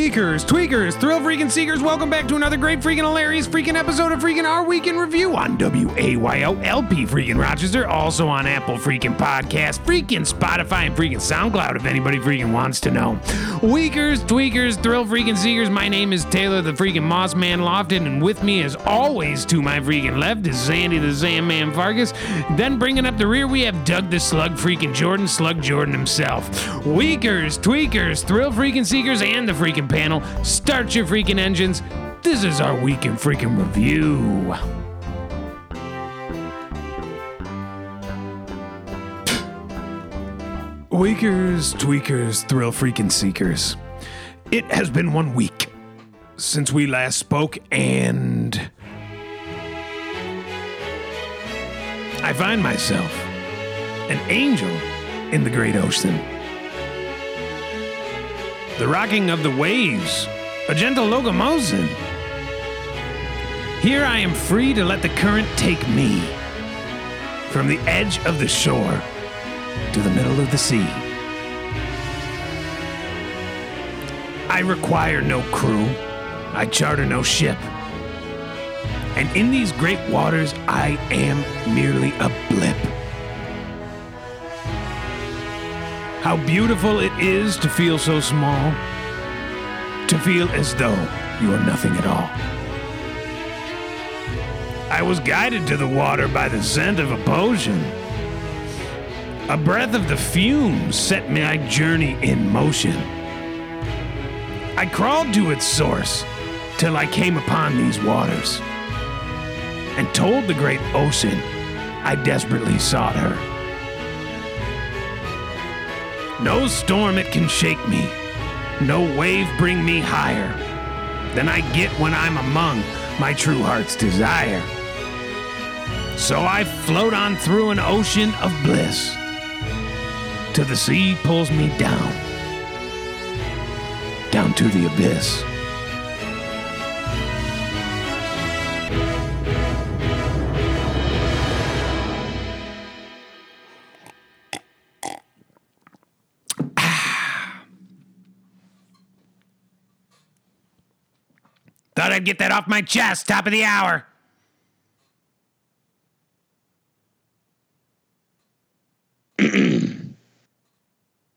Weakers, tweakers, thrill freaking seekers, welcome back to another great freaking hilarious freaking episode of freaking Our Week in Review on WAYO LP freaking Rochester, also on Apple freaking Podcast, freaking Spotify, and freaking SoundCloud if anybody freaking wants to know. Weakers, tweakers, thrill freaking seekers, my name is Taylor the freaking Moss Man Lofton, and with me as always to my freaking left is Sandy the Sandman Farkas. Then bringing up the rear, we have Doug the Slug freaking Jordan, Slug Jordan himself. Weakers, tweakers, thrill freaking seekers, and the freaking panel. Start your freaking engines. This is our week in freaking review. Weakers, tweakers, thrill freaking seekers. It has been one week since we last spoke, and I find myself an angel in the great ocean. The rocking of the waves, a gentle locomotion. Here I am free to let the current take me from the edge of the shore to the middle of the sea. I require no crew, I charter no ship. And in these great waters, I am merely a blip. How beautiful it is to feel so small, to feel as though you are nothing at all. I was guided to the water by the scent of a potion. A breath of the fumes set my journey in motion. I crawled to its source till I came upon these waters and told the great ocean I desperately sought her. No storm it can shake me, no wave bring me higher than I get when I'm among my true heart's desire. So I float on through an ocean of bliss till the sea pulls me down, down to the abyss. Thought I'd get that off my chest, top of the hour.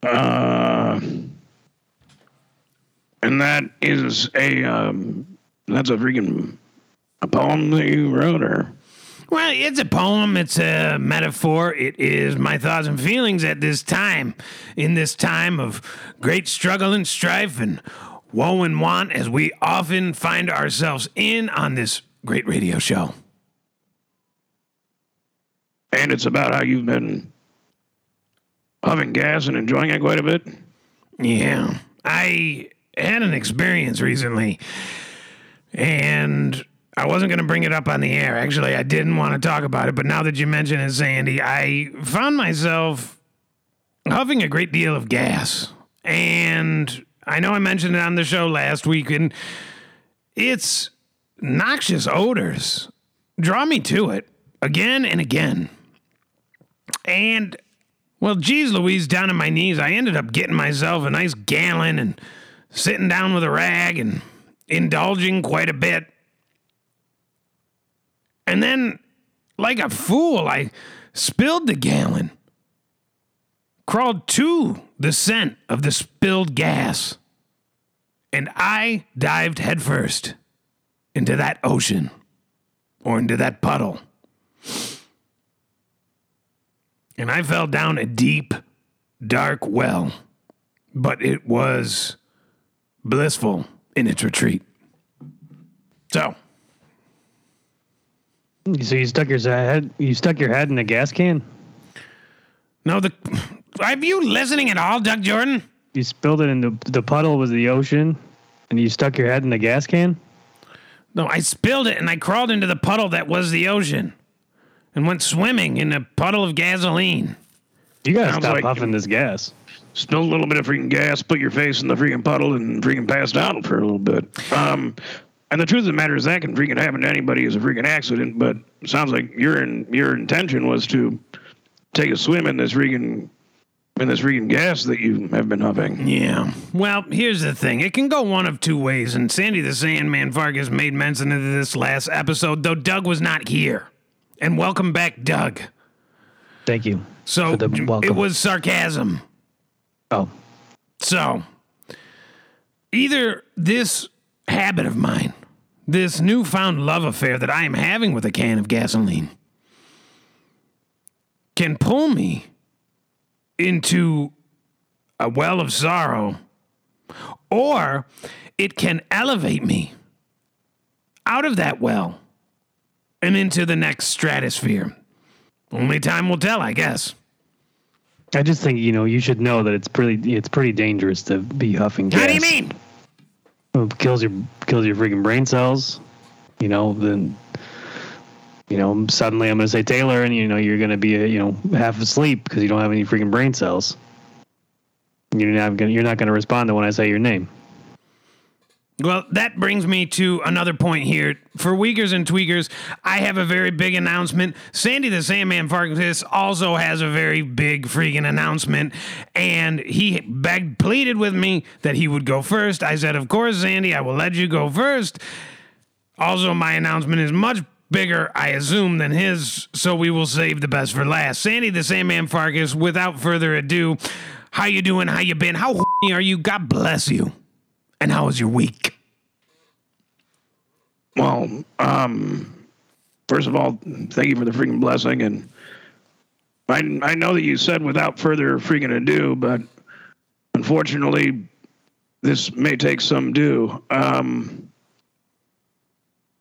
Uh, and that is a um, that's a freaking a poem that you wrote, or Well, it's a poem, it's a metaphor. It is my thoughts and feelings at this time, in this time of great struggle and strife and woe and want, as we often find ourselves in on this great radio show. and it's about how you've been huffing gas and enjoying it quite a bit. Yeah. I had an experience recently, and I wasn't going to bring it up on the air. Actually, I didn't want to talk about it, but now that you mention it, Sandy, I found myself huffing a great deal of gas. And I know I mentioned it on the show last week, and it's noxious odors draw me to it again and again. And well, geez Louise, down on my knees, I ended up getting myself a nice gallon and sitting down with a rag and indulging quite a bit. And then, like a fool, I spilled the gallon, crawled to the scent of the spilled gas, and I dived headfirst into that ocean or into that puddle. And I fell down a deep, dark well, but it was blissful in its retreat. So, So you stuck your head you stuck your head in a gas can? no, the. Are you listening at all, Doug Jordan? You spilled it in the the puddle was the ocean and you stuck your head in the gas can? No, I spilled it and I crawled into the puddle that was the ocean and went swimming in a puddle of gasoline. You gotta Sounds stop like- huffing this gas. Spilled a little bit of freaking gas, put your face in the freaking puddle, and freaking passed out for a little bit. Um, and the truth of the matter is that can freaking happen to anybody as a freaking accident. But it sounds like your in, your intention was to take a swim in this freaking in this freaking gas that you have been huffing. Yeah. Well, here's the thing. It can go one of two ways, and Sandy the Sandman Farkas made mention of this last episode, though Doug was not here. And welcome back, Doug. Thank you. So For the welcome. it was sarcasm. Oh, So either this habit of mine, this newfound love affair that I am having with a can of gasoline, can pull me into a well of sorrow, or it can elevate me out of that well and into the next stratosphere. Only time will tell, I guess. I just think you know you should know that it's pretty it's pretty dangerous to be huffing gas. How do you mean? It kills your kills your freaking brain cells. You know then. You know, suddenly I'm going to say Taylor, and you know you're going to be, uh, you know, half asleep because you don't have any freaking brain cells. You're not going. You're not going to respond to when I say your name. Well, that brings me to another point here. For Weakers and Tweakers, I have a very big announcement. Sandy the Sandman Farkas also has a very big freaking announcement. And he begged, pleaded with me that he would go first. I said, Of course, Sandy, I will let you go first. Also, my announcement is much bigger, I assume, than his, so we will save the best for last. Sandy the Sandman Farkas, without further ado, how you doing? How you been? How are you? God bless you. And how was your week? Well, um, first of all, thank you for the freaking blessing, and I I know that you said without further freaking ado, but unfortunately, this may take some do. Um,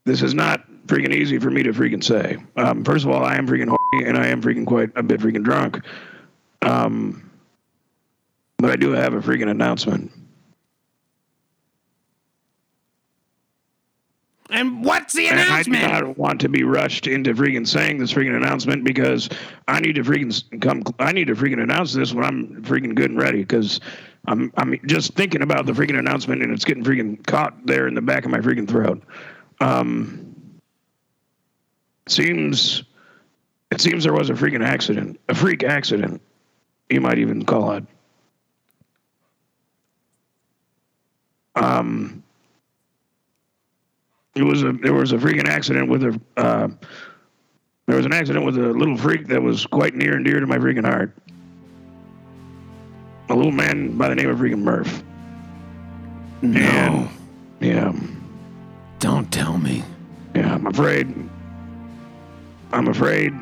this is not freaking easy for me to freaking say. Um, first of all, I am freaking horny, and I am freaking quite a bit freaking drunk. Um, but I do have a freaking announcement. And what's the And I do not want to be rushed into freaking saying this freaking announcement because I need to freaking come. I need to freaking announce this when I'm freaking good and ready because I'm I'm just thinking about the freaking announcement and it's getting freaking caught there in the back of my freaking throat. Um, seems it seems there was a freaking accident, a freak accident, you might even call it. Um, it was a there was a freaking accident with a uh, there was an accident with a little freak that was quite near and dear to my freaking heart. A little man by the name of freaking Murph. no, Yeah, don't tell me. yeah. I'm afraid. I'm afraid.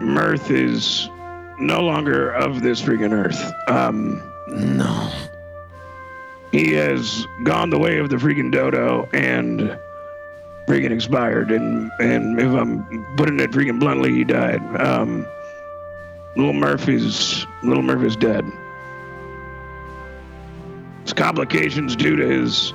Murph is no longer of this freaking earth. Um, No. he has gone the way of the freaking dodo and freaking expired. And and if I'm putting it freaking bluntly, he died. Um, little Murph is little Murph is dead. It's complications due to his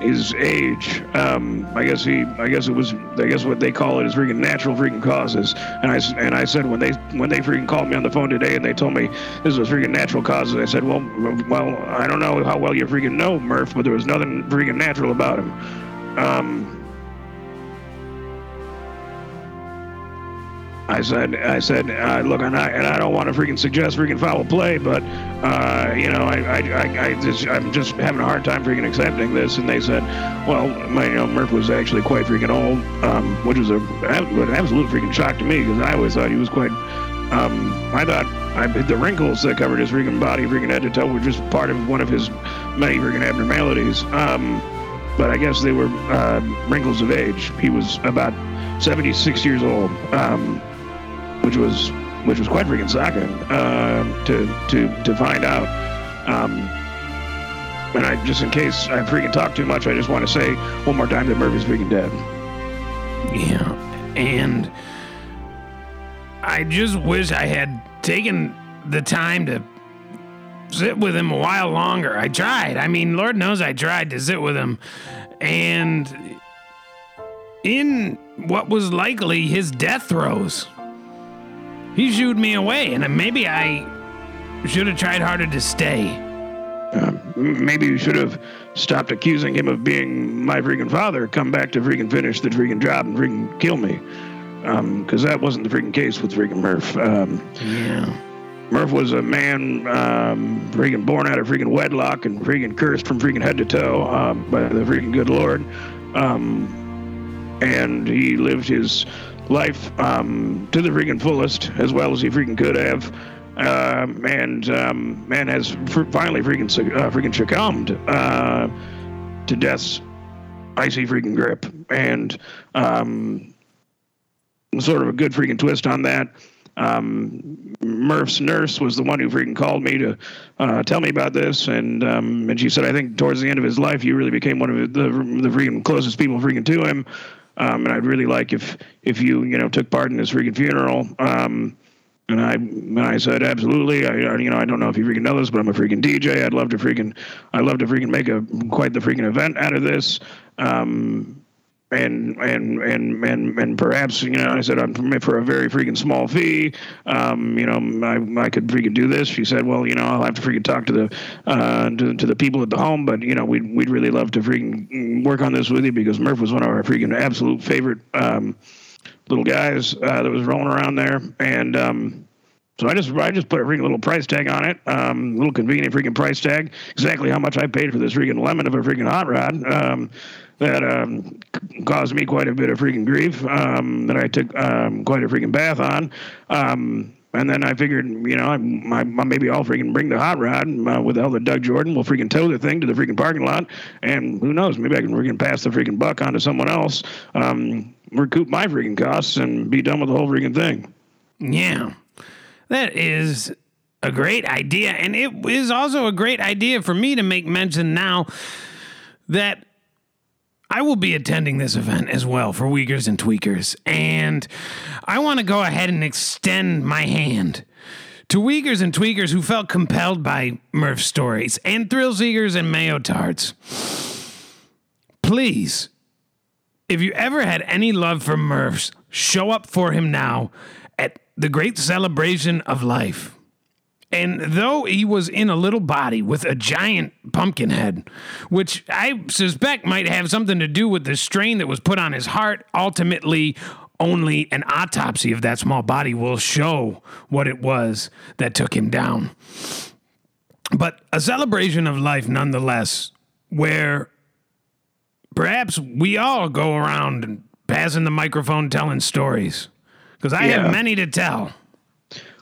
his age. Um, I guess he. I guess it was. I guess what they call it is freaking natural freaking causes. And I and I said when they when they freaking called me on the phone today and they told me this was freaking natural causes, I said, well, well, I don't know how well you freaking know Murph, but there was nothing freaking natural about him. Um, I said, I said, uh, look, and I and I don't want to freaking suggest freaking foul play, but uh, you know, I, I, I, I just, I'm just having a hard time freaking accepting this. And they said, well, my, you know, Murph was actually quite freaking old, um, which was a an absolute freaking shock to me because I always thought he was quite. Um, I thought I, the wrinkles that covered his freaking body, freaking head to toe, were just part of one of his many freaking abnormalities. Um, but I guess they were uh, wrinkles of age. He was about 76 years old. Um, which was which was quite freaking shocking uh, to to to find out. Um, and I just in case I freaking talk too much, I just want to say one more time that Murphy's freaking dead. Yeah. And I just wish I had taken the time to sit with him a while longer. I tried. I mean, Lord knows I tried to sit with him. And in what was likely his death throes, he shooed me away. And maybe I should have tried harder to stay. Um, m- maybe you should have stopped accusing him of being my freaking father. Come back to freaking finish the freaking job and freaking kill me. Because that wasn't the freaking case with freaking Murph. Um, Yeah. Murph was a man um, freaking born out of freaking wedlock and freaking cursed from freaking head to toe um, by the freaking good Lord. Um, and he lived his life um, to the freaking fullest as well as he freaking could have. Um, and um, man has fr- finally freaking uh, freaking succumbed uh, to death's icy freaking grip. And um, sort of a good freaking twist on that. Um, Murph's nurse was the one who freaking called me to uh, tell me about this, and um, and she said, I think towards the end of his life, you really became one of the the freaking closest people freaking to him, um, and I'd really like if if you you know took part in this freaking funeral. Um, and I and I said absolutely. I I- you know I don't know if you freaking know this, but I'm a freaking DJ. I'd love to freaking I'd love to freaking make a quite the freaking event out of this. Um, and and and and and perhaps you know I said I'm for a very freaking small fee. Um, you know I I could freaking do this. She said, well you know I'll have to freaking talk to the uh, to, to the people at the home, but you know we'd we'd really love to freaking work on this with you because Murph was one of our freaking absolute favorite um, little guys uh, that was rolling around there, and. Um, so I just I just put a freaking little price tag on it, um, little convenient freaking price tag, exactly how much I paid for this freaking lemon of a freaking hot rod. Um, that um, caused me quite a bit of freaking grief. Um, that I took um, quite a freaking bath on. Um, and then I figured, you know, I, I, maybe I'll freaking bring the hot rod uh, with the hell of Doug Jordan. We'll freaking tow the thing to the freaking parking lot, and who knows? Maybe I can freaking pass the freaking buck on to someone else, um, recoup my freaking costs, and be done with the whole freaking thing. Yeah. That is a great idea. And it is also a great idea for me to make mention now that I will be attending this event as well for Weakers and Tweakers. And I want to go ahead and extend my hand to Weakers and Tweakers who felt compelled by Murph's stories and Thrill Seekers and Mayo Tards. Please, if you ever had any love for Murph's, show up for him now at the great celebration of life. And though he was in a little body with a giant pumpkin head, which I suspect might have something to do with the strain that was put on his heart, ultimately, only an autopsy of that small body will show what it was that took him down. But a celebration of life nonetheless, where perhaps we all go around and passing the microphone telling stories. Because I Yeah. have many to tell.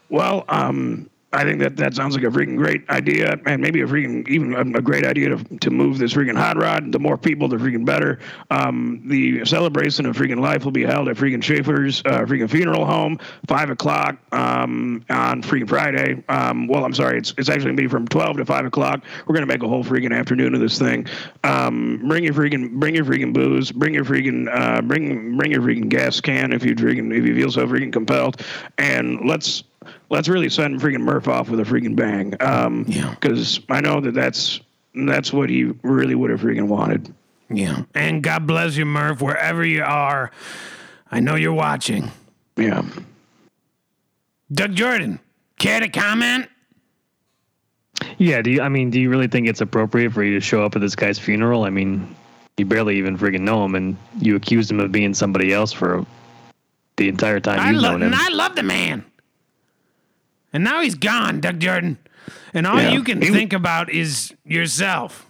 Well, um, I think that that sounds like a freaking great idea, and maybe a freaking even a, great idea to, to move this freaking hot rod. The more people, the freaking better. Um, the celebration of freaking life will be held at freaking Schaefer's uh, freaking funeral home, five o'clock um, on freaking Friday. Um, well, I'm sorry, it's it's actually gonna be from twelve to five o'clock. We're gonna make a whole freaking afternoon of this thing. Um, bring your freaking bring your freaking booze, bring your freaking uh, bring bring your freaking gas can if you freaking if you feel so freaking compelled, and let's let's really send freaking Murph off with a freaking bang. Um, Yeah. Because I know that that's that's what he really would have freaking wanted. Yeah. And God bless you, Murph, wherever you are. I know you're watching. Yeah. Doug Jordan, care to comment? Yeah, do you, I mean, do you really think it's appropriate for you to show up at this guy's funeral? I mean, you barely even friggin' know him, and you accused him of being somebody else for the entire time I you've love known him. and I love the man. And now he's gone, Doug Jordan. And all Yeah. you can He- think about is yourself.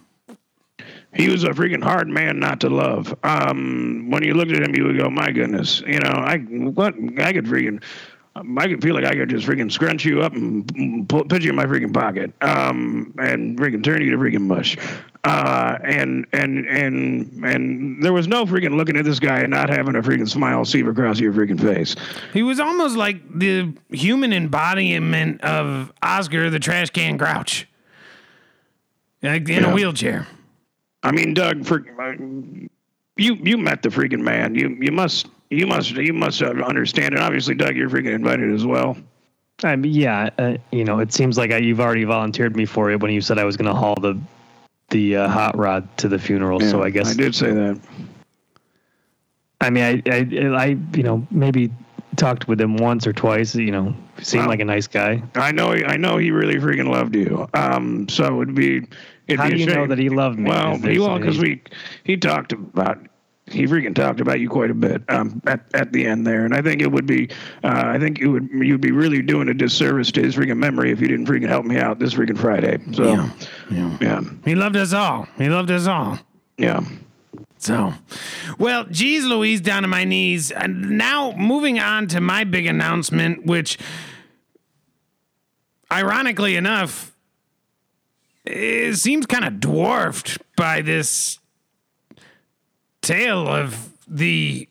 He was a freaking hard man not to love. Um, when you looked at him, you would go, "My goodness, you know, I what I could freaking." I could feel like I could just freaking scrunch you up and pull, put you in my freaking pocket, um, and freaking turn you to freaking mush. Uh, and and and and there was no freaking looking at this guy and not having a freaking smile seep across your freaking face. He was almost like the human embodiment of Oscar the trash can grouch. Like in Yeah. a wheelchair. I mean, Doug, for uh, you you met the freaking man. You you must you must you must understand it. Obviously, Doug, you're freaking invited as well. I mean, yeah, uh, you know, it seems like I, you've already volunteered me for it when you said I was going to haul the the uh, hot rod to the funeral. so I guess I did say that. I mean, I, I, I, you know, maybe talked with him once or twice. You know, seemed Wow. like a nice guy. I know I know he really freaking loved you. Um, so it'd be. It'd How be do you know that he loved me? Well, Is there he well because we he talked about he freaking talked about you quite a bit um, at at the end there, and I think it would be, uh, I think it would you'd be really doing a disservice to his freaking memory if you didn't freaking help me out this freaking Friday. So, Yeah. yeah, yeah, He loved us all. He loved us all. Yeah. So, well, geez Louise, down to my knees. And now moving on to my big announcement, which, ironically enough, it seems kind of dwarfed by this tale of the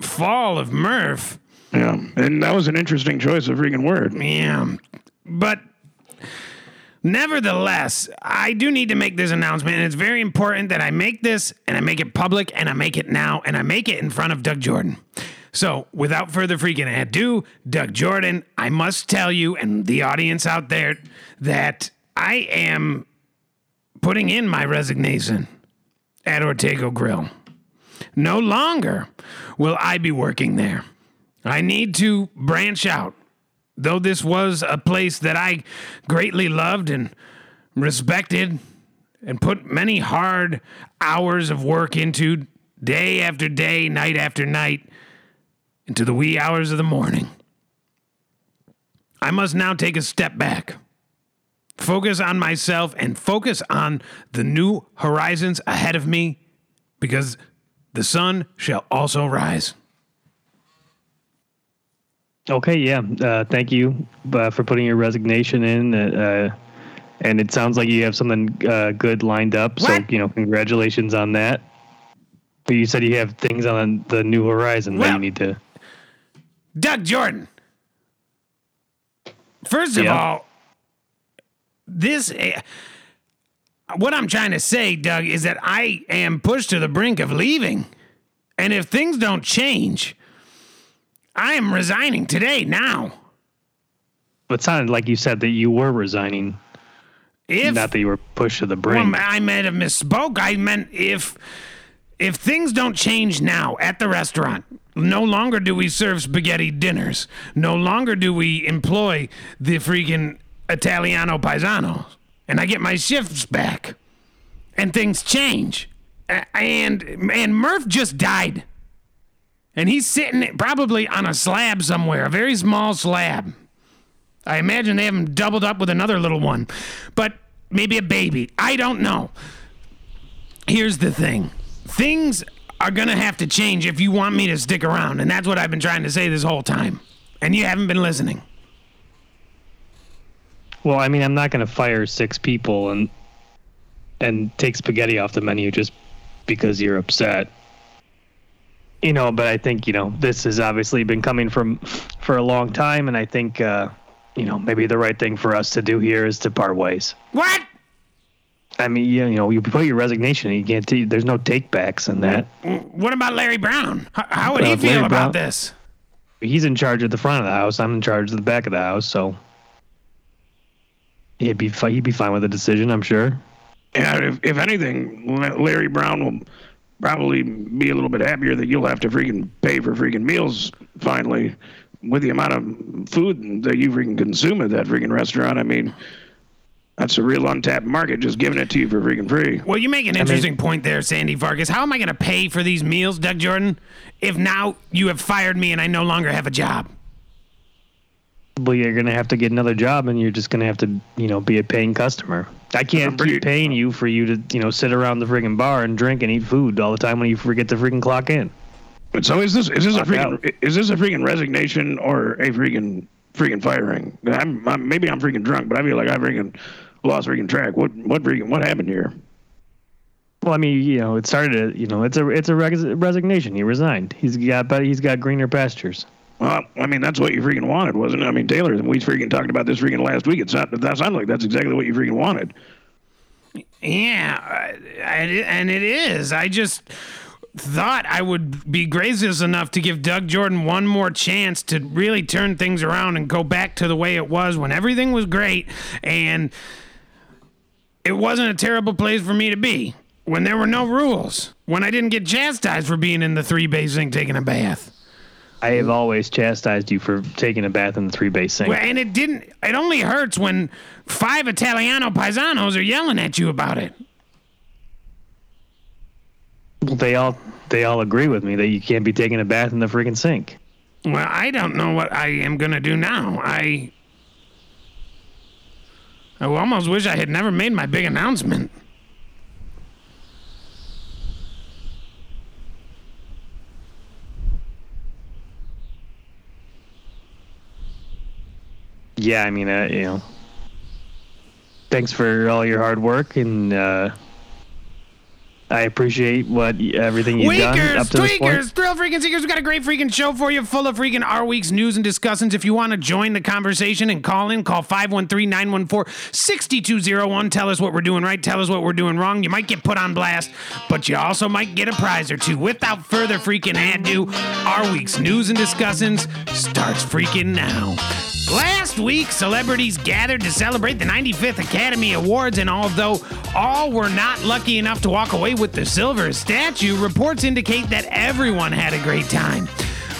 fall of Murph. yeah. And that was an interesting choice of freaking word. Yeah. But nevertheless, I do need to make this announcement, and it's very important that I make this and I make it public and I make it now and I make it in front of Doug Jordan. So, without further freaking ado, Doug Jordan, I must tell you and the audience out there that I am putting in my resignation at Ortego Grill. No longer will I be working there. I need to branch out though this was a place that I greatly loved and respected and put many hard hours of work into day after day, night after night, into the wee hours of the morning. I must now take a step back, focus on myself, and focus on the new horizons ahead of me because the sun shall also rise. Okay, yeah. Uh, thank you uh, for putting your resignation in. Uh, and it sounds like you have something uh, good lined up. So, you know, congratulations on that. But you said you have things on the new horizon that you need to. Doug Jordan. First of Yeah. all, this eh, what I'm trying to say, Doug, is that I am pushed to the brink of leaving. And if things don't change, I am resigning today now. It sounded like you said that you were resigning, If not that you were pushed to the brink. Well, I might have misspoke. I meant if if things don't change now at the restaurant, no longer do we serve spaghetti dinners. No longer do we employ the freaking Italiano paisano, and I get my shifts back, and things change. And and Murph just died, and he's sitting probably on a slab somewhere, a very small slab. I imagine they have him doubled up with another little one, but maybe a baby. I don't know. Here's the thing things are going to have to change if you want me to stick around. And that's what I've been trying to say this whole time. And you haven't been listening. Well, I mean, I'm not going to fire six people and and take spaghetti off the menu just because you're upset. You know, but I think you know this has obviously been coming from for a long time, and I think uh, you know maybe the right thing for us to do here is to part ways. What? I mean, you you know, you put your resignation, and you can't. T- there's no takebacks in that. What about Larry Brown? H- how would he Uh, feel Larry about Brown- this? He's in charge of the front of the house. I'm in charge of the back of the house, so he'd be fi- he'd be fine with the decision, I'm sure. And if, if anything, Larry Brown will probably be a little bit happier that you'll have to freaking pay for freaking meals finally with the amount of food that you freaking consume at that freaking restaurant. I mean, that's a real untapped market just giving it to you for freaking free. Well, you make an interesting point there, Sandy Vargas. How am I going to pay for these meals, Doug Jordan, if now you have fired me and I no longer have a job? Well, you're gonna have to get another job, and you're just gonna have to, you know, be a paying customer. I can't pretty- keep paying you for you to, you know, sit around the friggin' bar and drink and eat food all the time when you forget to freaking clock in. But so is this is this a Fuck freaking is this a freaking resignation or a freaking freaking firing? I'm, I'm maybe I'm freaking drunk, but I feel like I freaking lost freaking track. What what freaking what happened here? Well, I mean, you know, it started. You know, it's a it's a res- resignation. He resigned. He's got but he's got greener pastures. Well, I mean that's what you freaking wanted, wasn't it? I mean Taylor, we freaking talked about this freaking last week. It's not that sounded like that's exactly what you freaking wanted. Yeah, I- I- and it is. I just thought I would be gracious enough to give Doug Jordan one more chance to really turn things around and go back to the way it was when everything was great and it wasn't a terrible place for me to be. When there were no rules, when I didn't get chastised for being in the three bay sink taking a bath. I have mm-hmm. always chastised you for taking a bath in the three bay sink. Well, And it didn't, it only hurts when five Italiano paisanos are yelling at you about it. Well, they all they all agree with me that you can't be taking a bath in the freaking sink. Well, I don't know what I am going to do now. I. I almost wish I had never made my big announcement. Yeah, I mean, uh, you know, thanks for all your hard work, and uh, I appreciate what everything you've done up to this point. tweakers, thrill freaking seekers, we got a great freaking show for you, full of freaking our week's news and discussions. If you want to join the conversation and call in, call 513-914-6201. Tell us what we're doing right, tell us what we're doing wrong. You might get put on blast, but you also might get a prize or two. Without further freaking ado, our week's news and discussions starts freaking now. Week, celebrities gathered to celebrate the 95th Academy Awards, and although all were not lucky enough to walk away with the silver statue, reports indicate that everyone had a great time.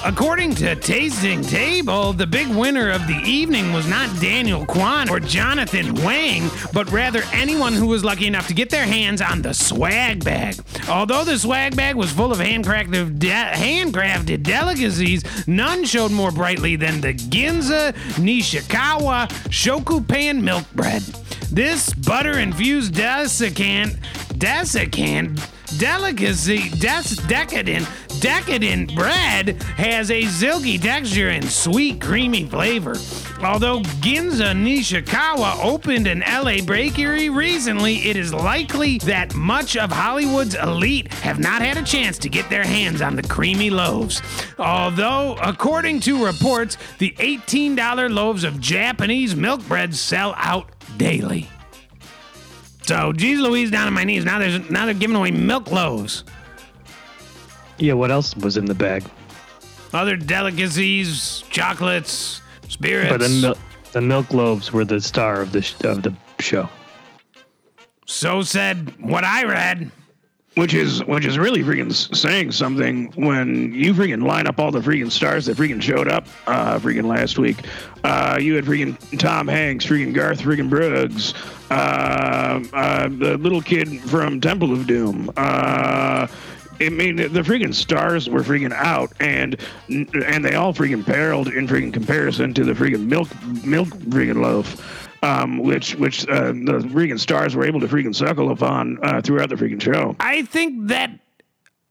According to Tasting Table, the big winner of the evening was not Daniel Kwan or Jonathan Wang, but rather anyone who was lucky enough to get their hands on the swag bag. Although the swag bag was full of handcrafted, de- handcrafted delicacies, none showed more brightly than the Ginza Nishikawa Shokupan milk bread. This butter infused desiccant, desiccant delicacy, des- decadent, decadent bread has a silky texture and sweet, creamy flavor. Although Ginza Nishikawa opened an LA bakery recently, it is likely that much of Hollywood's elite have not had a chance to get their hands on the creamy loaves. Although, according to reports, the $18 loaves of Japanese milk bread sell out daily. So, geez Louise, down on my knees. Now there's now they're giving away milk loaves, Yeah, what else was in the bag? other delicacies, chocolates, spirits. But the, mil- the milk loaves were the star of the sh- of the show. so said what I read. Which is which is really freaking saying something when you freaking line up all the freaking stars that freaking showed up uh, freaking last week. Uh, you had freaking Tom Hanks, freaking Garth freaking Brooks, uh, uh, the little kid from Temple of Doom. Uh, I mean, the freaking stars were freaking out, and and they all freaking paled in freaking comparison to the freaking milk milk freaking loaf um, which which uh, the freaking stars were able to freaking suckle upon uh, throughout the freaking show. I think that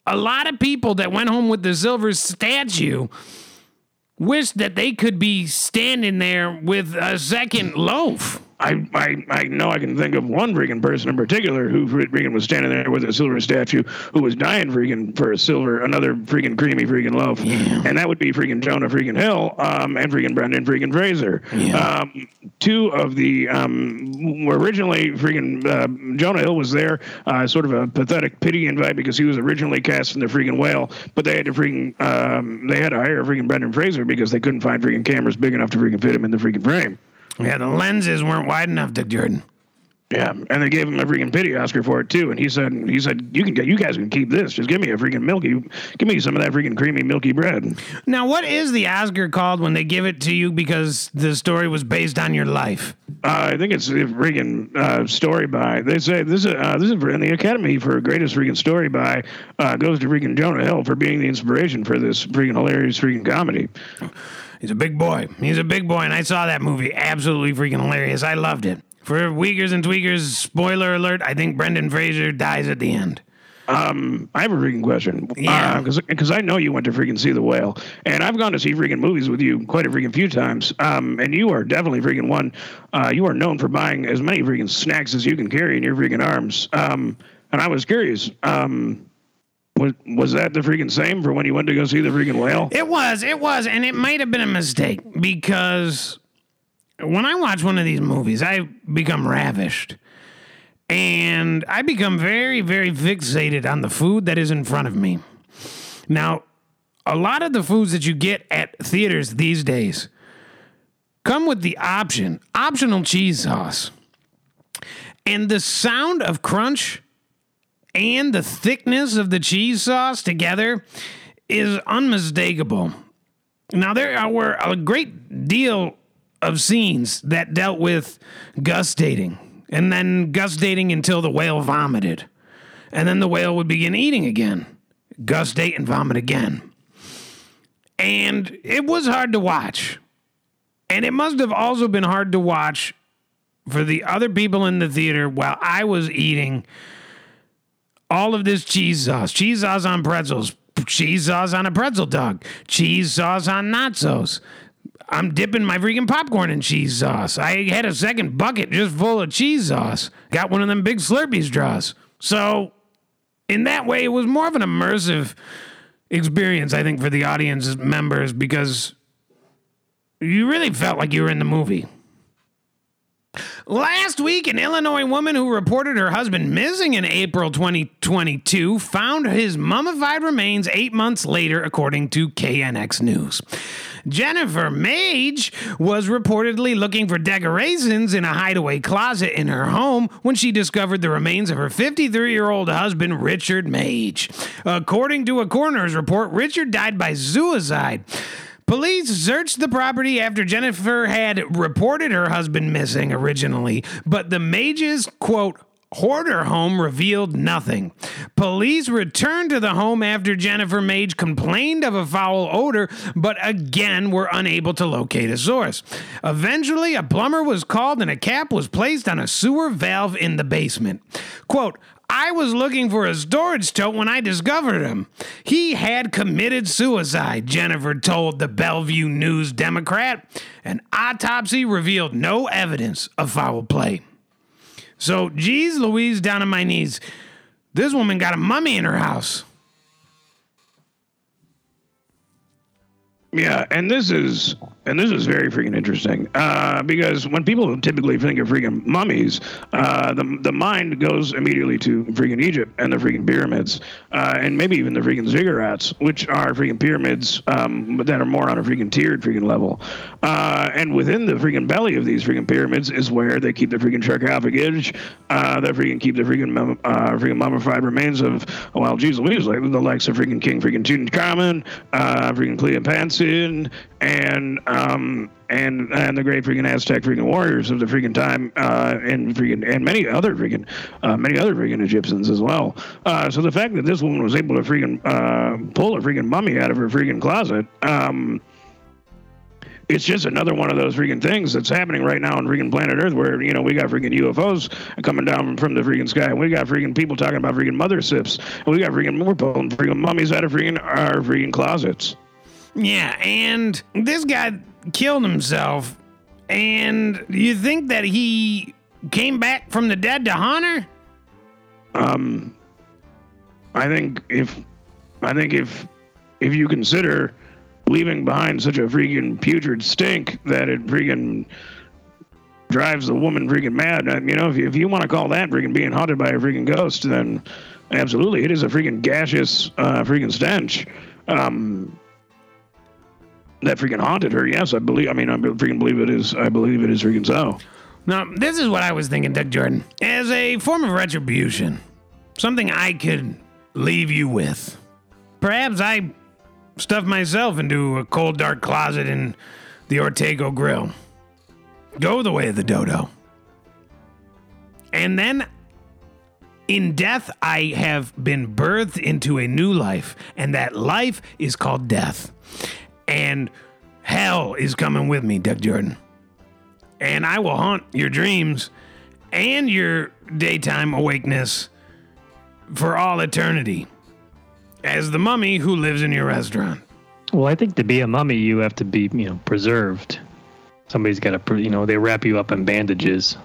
a lot of people that went home with the silver statue wish that they could be standing there with a second loaf. I, I I know I can think of one freaking person in particular who freaking was standing there with a silver statue who was dying freaking for a silver another freaking creamy freaking loaf, and that would be freaking Jonah freaking Hill um, and freaking Brendan freaking Fraser. Um, two of the um, were originally freaking uh, Jonah Hill was there, uh, sort of a pathetic pity invite because he was originally cast in the freaking whale, but they had to freaking um, they had to hire freaking Brendan Fraser because they couldn't find freaking cameras big enough to freaking fit him in the freaking frame. Yeah, the lenses weren't wide enough, Dick Jordan. Yeah, and they gave him a freaking pity Oscar for it too. And he said, he said, you can get, you guys can keep this. Just give me a freaking milky, give me some of that freaking creamy milky bread. Now, what is the Oscar called when they give it to you because the story was based on your life? Uh, I think it's a freaking uh, story by. They say this is uh, this is in the Academy for greatest freaking story by uh, goes to freaking Jonah Hill for being the inspiration for this freaking hilarious freaking comedy. He's a big boy. He's a big boy, and I saw that movie. Absolutely freaking hilarious. I loved it. For Weakers and Tweakers, spoiler alert, I think Brendan Fraser dies at the end. Um, I have a freaking question. Yeah. Because I know you went to freaking see the whale, and I've gone to see freaking movies with you quite a freaking few times. Um, and you are definitely freaking one. Uh, you are known for buying as many freaking snacks as you can carry in your freaking arms. Um, and I was curious. Um, was was that the freaking same for when you went to go see the freaking whale? It was, it was, and it might have been a mistake because when I watch one of these movies, I become ravished. And I become very, very fixated on the food that is in front of me. Now, a lot of the foods that you get at theaters these days come with the option, optional cheese sauce. And the sound of crunch and the thickness of the cheese sauce together is unmistakable. Now, there were a great deal of scenes that dealt with gustating and then gustating until the whale vomited. And then the whale would begin eating again. gustate, and vomit again. And it was hard to watch. And it must have also been hard to watch for the other people in the theater while I was eating all of this cheese sauce, cheese sauce on pretzels, cheese sauce on a pretzel dog, cheese sauce on nachos. I'm dipping my freaking popcorn in cheese sauce. I had a second bucket just full of cheese sauce. Got one of them big Slurpee draws. So, in that way, it was more of an immersive experience, I think, for the audience members because you really felt like you were in the movie. Last week, an Illinois woman who reported her husband missing in April 2022 found his mummified remains eight months later, according to KNX News. Jennifer Mage was reportedly looking for decorations in a hideaway closet in her home when she discovered the remains of her 53 year old husband, Richard Mage. According to a coroner's report, Richard died by suicide. Police searched the property after Jennifer had reported her husband missing originally, but the Mage's quote, Hoarder home revealed nothing. Police returned to the home after Jennifer Mage complained of a foul odor, but again were unable to locate a source. Eventually, a plumber was called and a cap was placed on a sewer valve in the basement. Quote, I was looking for a storage tote when I discovered him. He had committed suicide, Jennifer told the Belleville News Democrat. An autopsy revealed no evidence of foul play. So, geez, Louise, down on my knees. This woman got a mummy in her house. Yeah, and this is and this is very freaking interesting uh, because when people typically think of freaking mummies, uh, the the mind goes immediately to freaking Egypt and the freaking pyramids, uh, and maybe even the freaking ziggurats, which are freaking pyramids, um, that are more on a freaking tiered freaking level. Uh, and within the freaking belly of these freaking pyramids is where they keep the freaking sarcophagus, uh, they freaking keep the freaking mum, uh, freaking mummified remains of well, geez Louise, like the likes of freaking King freaking Tutankhamun, uh, freaking Cleopatra and um, and and the great freaking Aztec freaking warriors of the freaking time, uh, and freaking and many other freaking uh, many other freaking Egyptians as well. Uh, so the fact that this woman was able to freaking uh, pull a freaking mummy out of her freaking closet. Um, it's just another one of those freaking things that's happening right now on freaking planet Earth, where you know we got freaking UFOs coming down from the freaking sky, and we got freaking people talking about freaking mother sips, and we got freaking we're pulling freaking mummies out of freaking our freaking closets. Yeah, and this guy killed himself. And do you think that he came back from the dead to haunt her? Um, I think if, I think if, if you consider leaving behind such a freaking putrid stink that it freaking drives the woman freaking mad. You know, if you, if you want to call that freaking being haunted by a freaking ghost, then absolutely, it is a freaking gaseous uh, freaking stench. Um, that freaking haunted her. Yes, I believe. I mean, I freaking believe it is. I believe it is freaking so. Now, this is what I was thinking, Doug Jordan. As a form of retribution, something I could leave you with. Perhaps I stuff myself into a cold, dark closet in the Ortego Grill. Go the way of the dodo. And then in death, I have been birthed into a new life, and that life is called death and hell is coming with me, Doug Jordan. And I will haunt your dreams and your daytime awakeness for all eternity as the mummy who lives in your restaurant. Well, I think to be a mummy, you have to be, you know, preserved. Somebody's got to, you know, they wrap you up in bandages.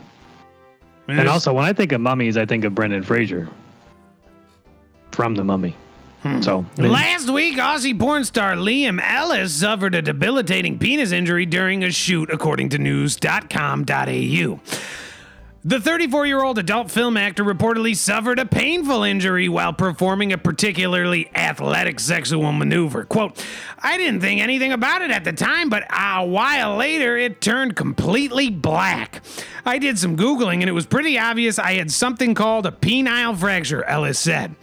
And also, when I think of mummies, I think of Brendan Fraser from The Mummy. Hmm. So last week, Aussie porn star Liam Ellis suffered a debilitating penis injury during a shoot, according to news.com.au. The 34 year old adult film actor reportedly suffered a painful injury while performing a particularly athletic sexual maneuver. Quote, I didn't think anything about it at the time, but a while later it turned completely black. I did some Googling and it was pretty obvious I had something called a penile fracture, Ellis said.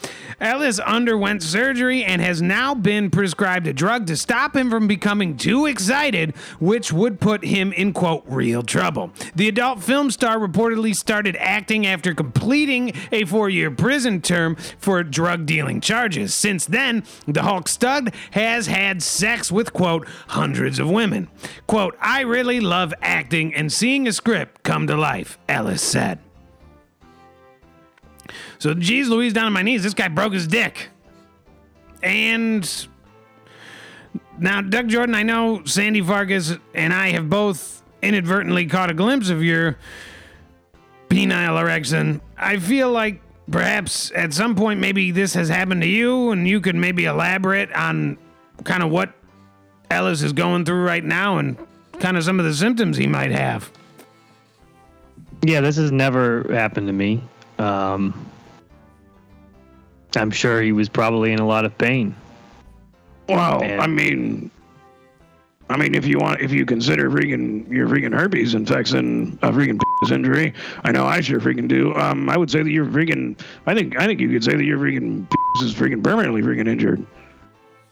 Ellis underwent surgery and has now been prescribed a drug to stop him from becoming too excited, which would put him in, quote, real trouble. The adult film star reportedly started acting after completing a four year prison term for drug dealing charges. Since then, the Hulk stud has had sex with, quote, hundreds of women. Quote, I really love acting and seeing a script come to life, Ellis said. So, geez Louise, down on my knees, this guy broke his dick. And now, Doug Jordan, I know Sandy Vargas and I have both inadvertently caught a glimpse of your penile erection. I feel like perhaps at some point maybe this has happened to you and you could maybe elaborate on kind of what Ellis is going through right now and kind of some of the symptoms he might have. Yeah, this has never happened to me. Um, I'm sure he was probably in a lot of pain. Well, And- I mean, I mean, if you want, if you consider freaking your freaking herpes infection a freaking penis injury, I know I sure freaking do. Um, I would say that you're freaking. I think I think you could say that your freaking penis is freaking permanently freaking injured.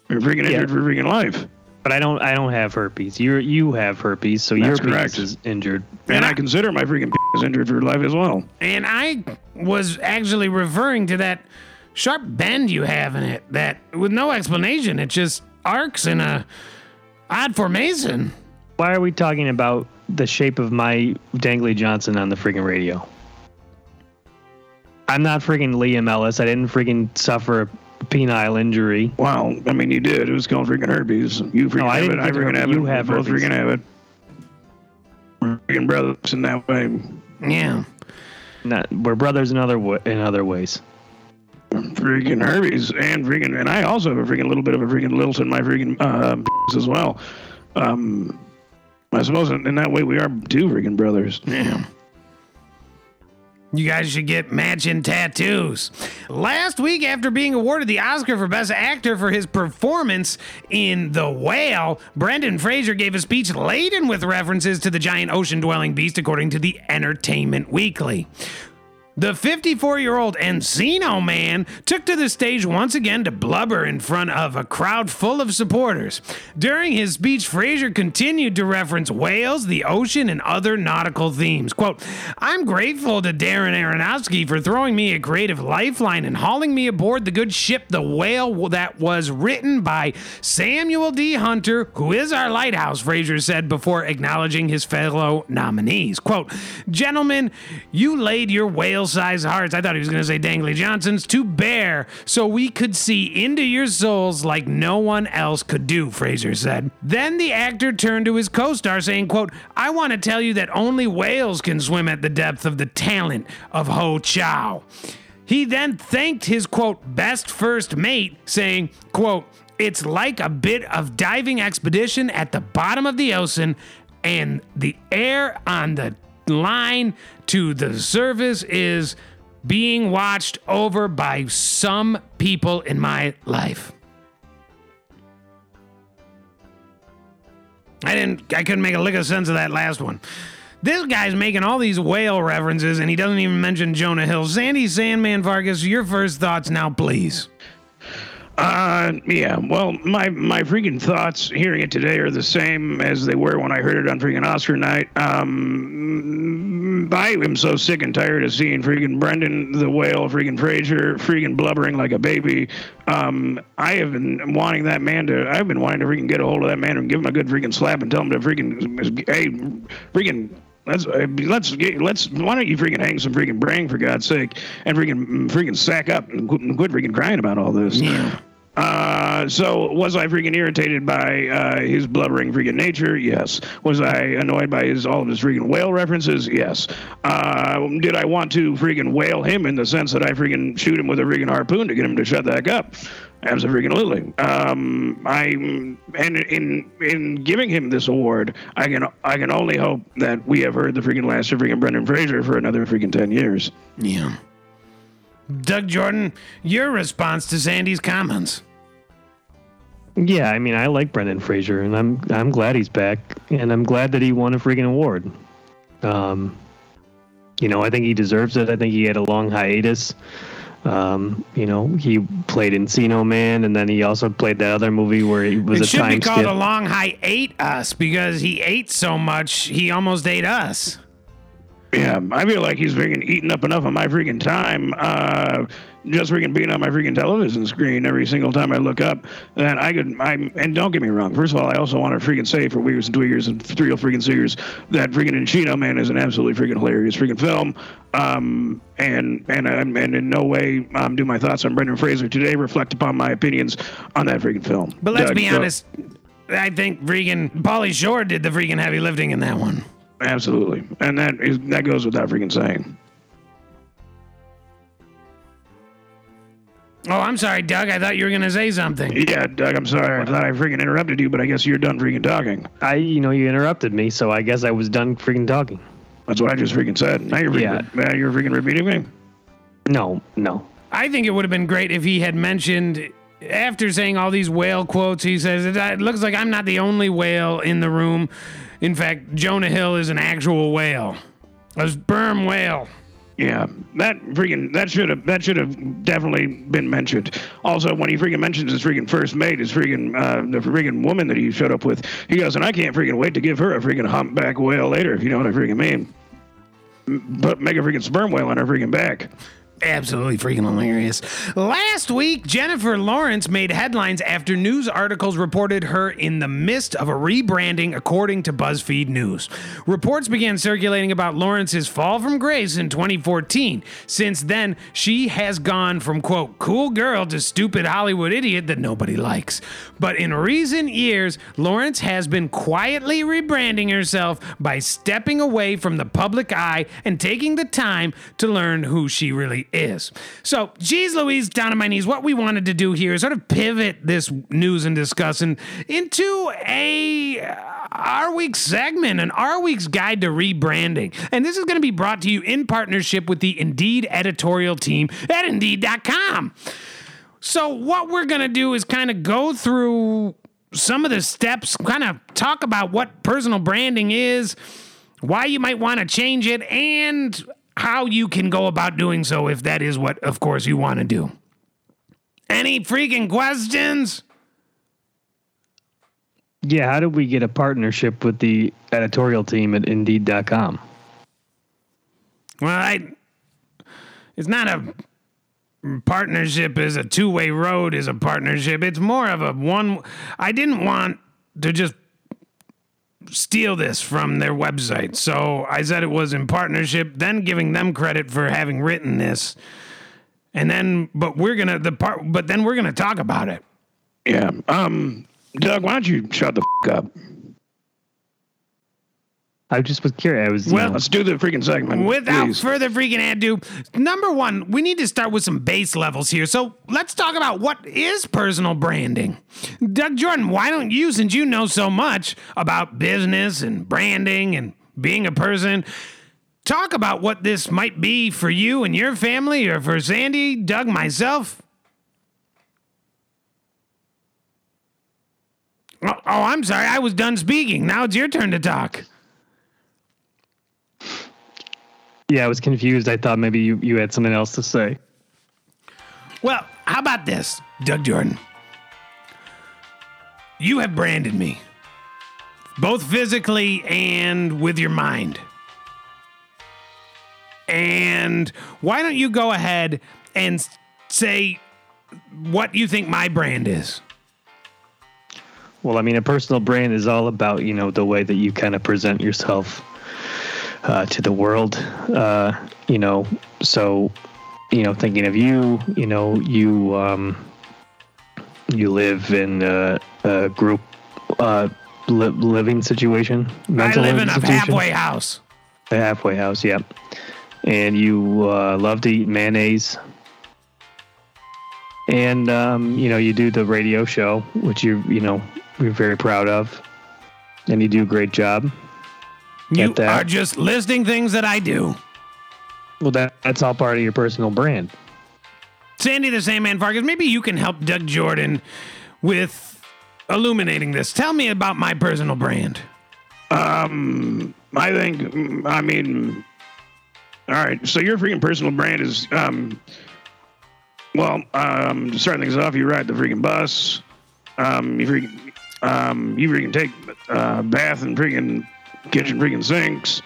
You're freaking Yeah. injured for freaking life. But I don't. I don't have herpes. You you have herpes, so your That's penis is injured. And I consider my freaking penis injured for life as well. And I was actually referring to that sharp bend you have in it that with no explanation, it just arcs in a odd formation. Why are we talking about the shape of my dangly Johnson on the freaking radio? I'm not freaking Liam Ellis. I didn't freaking suffer a penile injury. Wow, I mean, you did. It was called freaking herpes. You freaking No, I have it. I freaking herpes. have You have both herpes. freaking have it. We're freaking brothers in that way. Yeah. Not, we're brothers in other wa- in other ways. Freaking herpes and freaking and I also have a freaking little bit of a freaking lilt in my freaking uh, as well. Um, I suppose in, in that way we are two freaking brothers. Yeah. You guys should get matching tattoos. Last week, after being awarded the Oscar for Best Actor for his performance in The Whale, Brendan Fraser gave a speech laden with references to the giant ocean dwelling beast, according to the Entertainment Weekly. The 54 year old Encino man took to the stage once again to blubber in front of a crowd full of supporters. During his speech, Fraser continued to reference whales, the ocean, and other nautical themes. Quote, I'm grateful to Darren Aronofsky for throwing me a creative lifeline and hauling me aboard the good ship, The Whale, that was written by Samuel D. Hunter, who is our lighthouse, Fraser said before acknowledging his fellow nominees. Quote, Gentlemen, you laid your whale sized hearts, I thought he was going to say Dangly Johnsons, to bear so we could see into your souls like no one else could do, Fraser said. Then the actor turned to his co star saying, quote, I want to tell you that only whales can swim at the depth of the talent of Hong Chau. He then thanked his quote best first mate, saying, quote, it's like a bit of diving expedition at the bottom of the ocean, and the air on the line to the service is being watched over by some people in my life. I didn't I couldn't make a lick of sense of that last one. This guy's making all these whale references and he doesn't even mention Jonah Hill. Sandy Sandman Vargas, your first thoughts now, please. Uh, yeah. Well, my my freaking thoughts hearing it today are the same as they were when I heard it on freaking Oscar night. Um, I am so sick and tired of seeing freaking Brendan the whale, freaking Fraser, freaking blubbering like a baby. Um, I have been wanting that man to. I've been wanting to freaking get a hold of that man and give him a good freaking slap and tell him to freaking, hey, freaking. Let's let's let's why don't you freaking hang some freaking brain for God's sake and freaking freaking sack up and quit, quit freaking crying about all this. Yeah. Uh, so was I freaking irritated by uh, his blubbering freaking nature? Yes. Was I annoyed by his all of his freaking whale references? Yes. Uh, did I want to freaking whale him in the sense that I freaking shoot him with a freaking harpoon to get him to shut the heck up? Absolutely. Um, I and in in giving him this award, I can I can only hope that we have heard the freaking last of freaking Brendan Fraser for another freaking ten years. Yeah. Doug Jordan, your response to Sandy's comments. Yeah, I mean, I like Brendan Fraser, and I'm I'm glad he's back, and I'm glad that he won a freaking award. Um, you know, I think he deserves it. I think he had a long hiatus. Um, you know, he played Encino Man, and then he also played that other movie where he was It a should be called skip. a long high ate us because he ate so much he almost ate us. Yeah, I feel like he's freaking eating up enough of my freaking time, uh, just freaking being on my freaking television screen every single time I look up. That I could, I and don't get me wrong. First of all, I also want to freaking say for Weakers and Tweakers and Three freaking Seekers that freaking Encino Man is an absolutely freaking hilarious freaking film. Um, and and and, and in no way um, do my thoughts on Brendan Fraser today reflect upon my opinions on that freaking film. But let's Doug, be honest. I think freaking Pauly Shore did the freaking heavy lifting in that one. Absolutely, and that is that goes without freaking saying. Oh, I'm sorry, Doug. I thought you were gonna say something. Yeah, Doug, I'm sorry. I thought I freaking interrupted you, but I guess you're done freaking talking. I, you know, you interrupted me, so I guess I was done freaking talking. That's what I just freaking said. Now you're freaking, now you're freaking repeating me. No, no. I think it would have been great if he had mentioned after saying all these whale quotes. He says it, it looks like I'm not the only whale in the room. In fact, Jonah Hill is an actual whale, a sperm whale. Yeah, that freaking that should have that should have definitely been mentioned. Also, when he freaking mentions his freaking first mate, his freaking uh, the freaking woman that he showed up with, he goes, and I can't freaking wait to give her a freaking humpback whale later, if you know what I freaking mean. But make a freaking sperm whale on her freaking back. Absolutely freaking hilarious. Last week, Jennifer Lawrence made headlines after news articles reported her in the midst of a rebranding, according to BuzzFeed News. Reports began circulating about Lawrence's fall from grace in 2014. Since then, she has gone from, quote, cool girl to stupid Hollywood idiot that nobody likes. But in recent years, Lawrence has been quietly rebranding herself by stepping away from the public eye and taking the time to learn who she really is. So, geez Louise, down on my knees, what we wanted to do here is sort of pivot this news and discussion into a uh, our week segment, an our week's guide to rebranding. And this is going to be brought to you in partnership with the Indeed editorial team at Indeed.com. So, what we're going to do is kind of go through some of the steps, kind of talk about what personal branding is, why you might want to change it, and how you can go about doing so if that is what, of course, you want to do. Any freaking questions? Yeah, how did we get a partnership with the editorial team at Indeed.com? Well, I. It's not a partnership. Is a two way road. Is a partnership. It's more of a one. I didn't want to just steal this from their website, so I said it was in partnership. Then giving them credit for having written this, and then but we're gonna the part. But then we're gonna talk about it. Yeah. Um, Doug, why don't you shut the up? I just was curious. I was, you Well, know, Let's do the freaking segment. Without please. further freaking ado, number one, we need to start with some base levels here. So let's talk about what is personal branding. Doug Jordan, why don't you, since you know so much about business and branding and being a person, talk about what this might be for you and your family, or for Sandy, Doug, myself? Oh, oh, I'm sorry. I was done speaking. Now it's your turn to talk. Yeah, I was confused. I thought maybe you, you had something else to say. Well, how about this, Doug Jordan? You have branded me, both physically and with your mind. And why don't you go ahead and say what you think my brand is? Well, I mean, a personal brand is all about, you know, the way that you kind of present yourself uh, to the world. Uh, you know, so, you know, thinking of you, you know, you um, you live in a, a group uh, li- living situation. I mental live in a halfway house. A halfway house, yep. And you uh, love to eat mayonnaise. And um, you know, you do the radio show, which you you know you're very proud of, and you do a great job. You Get that. are just listing things that I do. Well, that that's all part of your personal brand. Sandy the Sandman Farkas, maybe you can help Doug Jordan with illuminating this. Tell me about my personal brand. Um, I think, mm, I mean, all right. So your freaking personal brand is, um, well, um, to start things off, you ride the freaking bus. Um, you freaking, um, you freaking take uh, bath and freaking kitchen freaking sinks.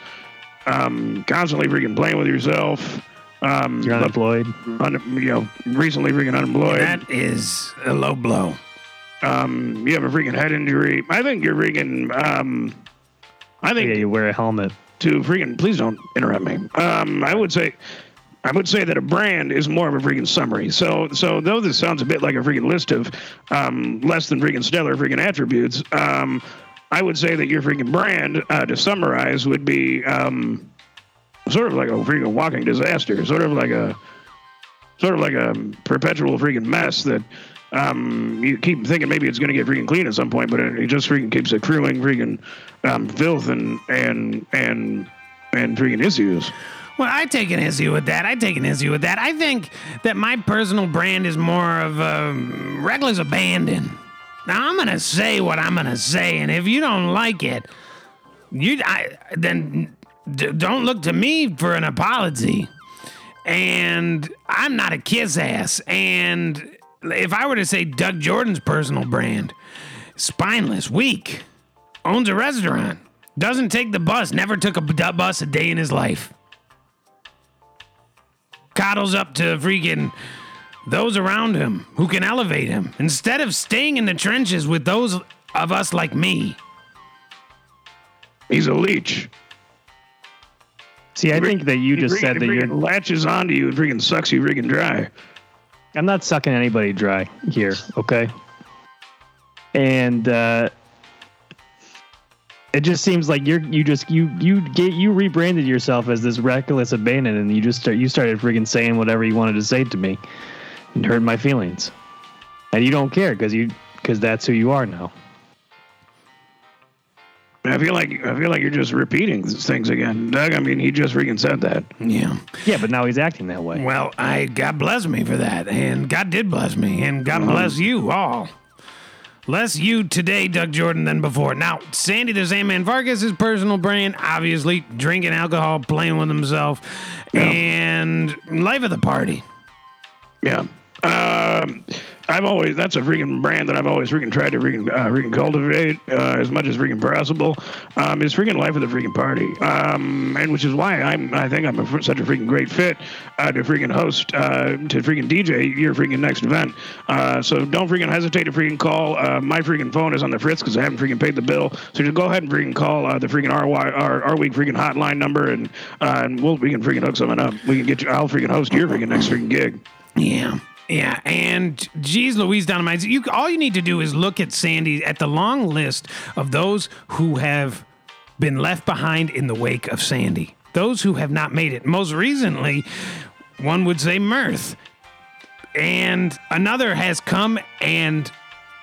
Um, constantly freaking playing with yourself. Um, You're unemployed. un, you know, recently freaking unemployed. That is a low blow. um, you have a freaking head injury. I think you're freaking. Um, I think Yeah, you wear a helmet. to freaking. Please don't interrupt me. Um, I would say. I would say that a brand is more of a freaking summary. So, so though this sounds a bit like a freaking list of um, less than freaking stellar freaking attributes, um, I would say that your freaking brand, uh, to summarize, would be um, sort of like a freaking walking disaster, sort of like a sort of like a perpetual freaking mess that um, you keep thinking maybe it's going to get freaking clean at some point, but it, just freaking keeps accruing freaking um, filth and and and and freaking issues. Well, I take an issue with that. I take an issue with that. I think that my personal brand is more of a reckless abandon. Now I'm gonna say what I'm gonna say, and if you don't like it, you I, then d- don't look to me for an apology. And I'm not a kiss ass. And if I were to say Doug Jordan's personal brand, spineless, weak, owns a restaurant, doesn't take the bus, never took a bus a day in his life coddles up to freaking those around him who can elevate him instead of staying in the trenches with those of us like me. He's a leech. See, I think that you just freaking- said that he you're. latches onto you and freaking sucks you freaking dry. I'm not sucking anybody dry here, okay? And uh, it just seems like you're you just you you get you rebranded yourself as this reckless abandon, and you just start you started freaking saying whatever you wanted to say to me, and hurt my feelings, and you don't care because you because that's who you are now. I feel like I feel like you're just repeating things again, Doug. I mean, he just freaking said that. Yeah. Yeah, but now he's acting that way. Well, I God bless me for that, and God did bless me, and God mm-hmm. bless you all. Less you today, Doug Jordan, than before. Now, Sandy the Sandman Vargas, his personal brand, obviously drinking alcohol, playing with himself, and life of the party. Yeah. Um, I've always that's a freaking brand that I've always freaking tried to freaking uh, freaking cultivate uh, as much as freaking possible. Um, is freaking life of the freaking party, um, and which is why I'm I think I'm a, such a freaking great fit uh, to freaking host uh, to freaking DJ your freaking next event. Uh, so don't freaking hesitate to freaking call. Uh, my freaking phone is on the fritz because I haven't freaking paid the bill. So just go ahead and freaking call the freaking RY our, our week freaking hotline number and and we'll we can freaking hook something up. We can get you. I'll freaking host your freaking next freaking gig. Yeah. Yeah, and geez, Louise Dynamite, you all you need to do is look at Sandy at the long list of those who have been left behind in the wake of Sandy. Those who have not made it. Most recently, one would say Murph, and another has come and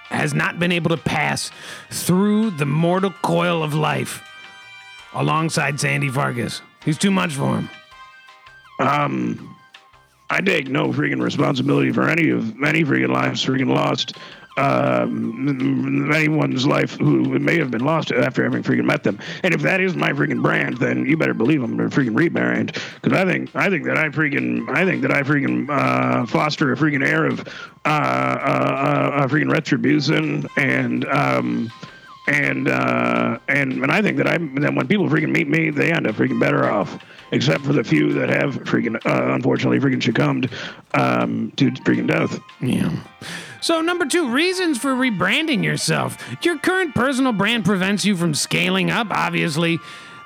has not been able to pass through the mortal coil of life alongside Sandy Vargas. He's too much for him. Um, I take no freaking responsibility for any of any freaking lives freaking lost. Um, anyone's life who may have been lost after having freaking met them. And if that is my freaking brand, then you better believe I'm a freaking rebrand. Because I think I think that I freaking I think that I freaking uh, foster a freaking air of uh, uh, uh, uh, freaking retribution and. Um, and uh, and and I think that I that when people freaking meet me, they end up freaking better off, except for the few that have freaking uh, unfortunately freaking succumbed um, to freaking death. Yeah. So, number two, reasons for rebranding yourself. Your current personal brand prevents you from scaling up. Obviously,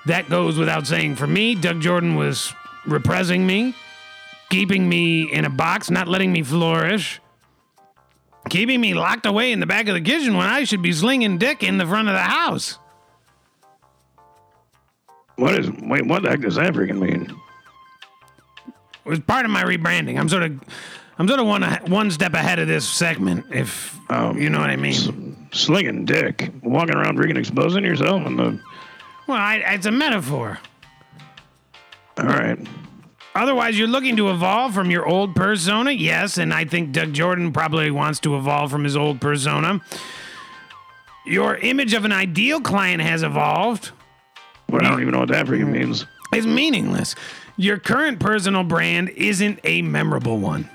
that goes without saying. For me, Doug Jordan was repressing me, keeping me in a box, not letting me flourish, keeping me locked away in the back of the kitchen when I should be slinging dick in the front of the house. What is wait? What the heck does that freaking mean? It was part of my rebranding. I'm sort of. I'm sort of one one step ahead of this segment, if Um, you know what I mean. Slinging dick, walking around freaking exposing yourself, and the Well, I, it's a metaphor. all right. Otherwise, you're looking to evolve from your old persona. Yes, and I think Doug Jordan probably wants to evolve from his old persona. Your image of an ideal client has evolved. Well, I don't even know what that freaking means. It's meaningless. Your current personal brand isn't a memorable one.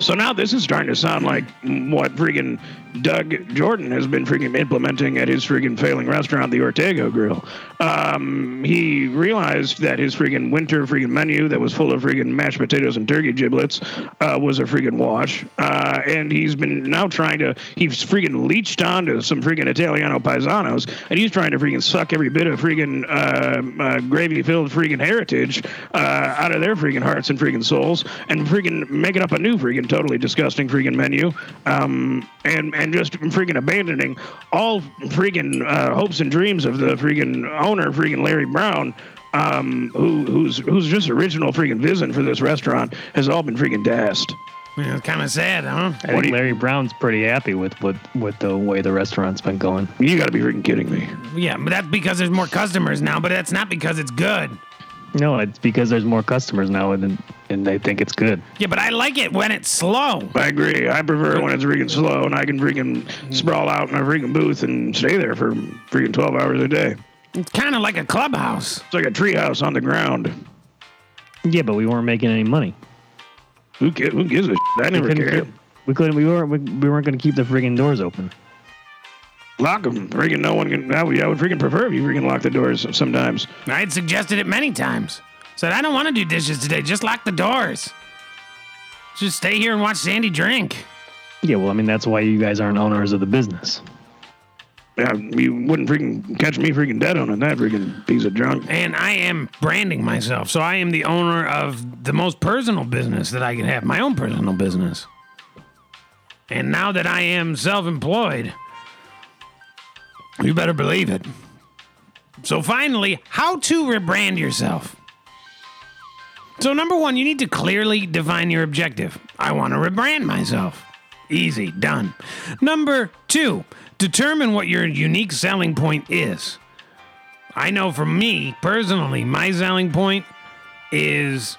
So now this is starting to sound like what freaking Doug Jordan has been freaking implementing at his freaking failing restaurant, the Ortega Grill. Um, he realized that his freaking winter freaking menu that was full of freaking mashed potatoes and turkey giblets uh, was a freaking wash. Uh, and he's been now trying to, he's freaking leached onto some freaking Italiano paisanos, and he's trying to freaking suck every bit of freaking uh, uh, gravy filled freaking heritage uh, out of their freaking hearts and freaking souls and freaking making up a new freaking totally disgusting freaking menu. Um, and, and just freaking abandoning all freaking uh, hopes and dreams of the freaking owner, freaking Larry Brown, um, who who's who's just original freaking vision for this restaurant has all been freaking dashed. Yeah, it's kind of sad, huh? I What think Larry Brown's pretty happy with, with with the way the restaurant's been going. You got to be freaking kidding me. Yeah, but that's because there's more customers now, but that's not because it's good. No, it's because there's more customers now, and and they think it's good. Yeah, but I like it when it's slow. I agree. I prefer when it's freaking slow and I can freaking sprawl out in a freaking booth and stay there for freaking 12 hours a day. It's kind of like a clubhouse. It's like a treehouse on the ground. Yeah, but we weren't making any money. Who, gi- who gives a shit? I never couldn't cared. keep- we couldn't. We weren't. We, we weren't going to keep the friggin' doors open. Lock them. Freaking no one can. I would, I would freaking prefer if you freaking lock the doors sometimes. I had suggested it many times. Said, I don't want to do dishes today. Just lock the doors. Just stay here and watch Sandy drink. Yeah, well, I mean that's why you guys aren't owners of the business. Yeah, you wouldn't freaking catch me freaking dead on it, that freaking piece of junk. And I am branding myself. So I am the owner of the most personal business that I can have, my own personal business. And now that I am self employed, you better believe it. So finally, how to rebrand yourself. So, number one, you need to clearly define your objective. I want to rebrand myself. Easy, done. Number two, determine what your unique selling point is. I know for me personally, my selling point is.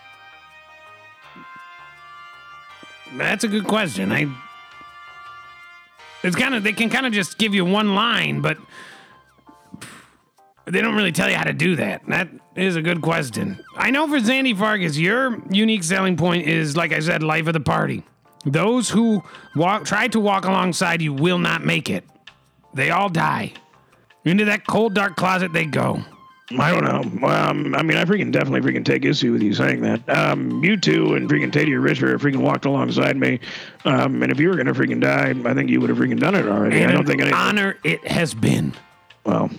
That's a good question. I. It's kind of they can kind of just give you one line, but they don't really tell you how to do that. That is a good question. I know for Sandy Farkas, your unique selling point is, like I said, life of the party. Those who walk try to walk alongside you will not make it. They all die. Into that cold, dark closet they go. I don't know. Um, I mean, I freaking definitely freaking take issue with you saying that. Um, you two and freaking Teddy Richard freaking walked alongside me. Um, and if you were gonna freaking die, I think you would have freaking done it already. And I don't an think any. honor it has been. Well,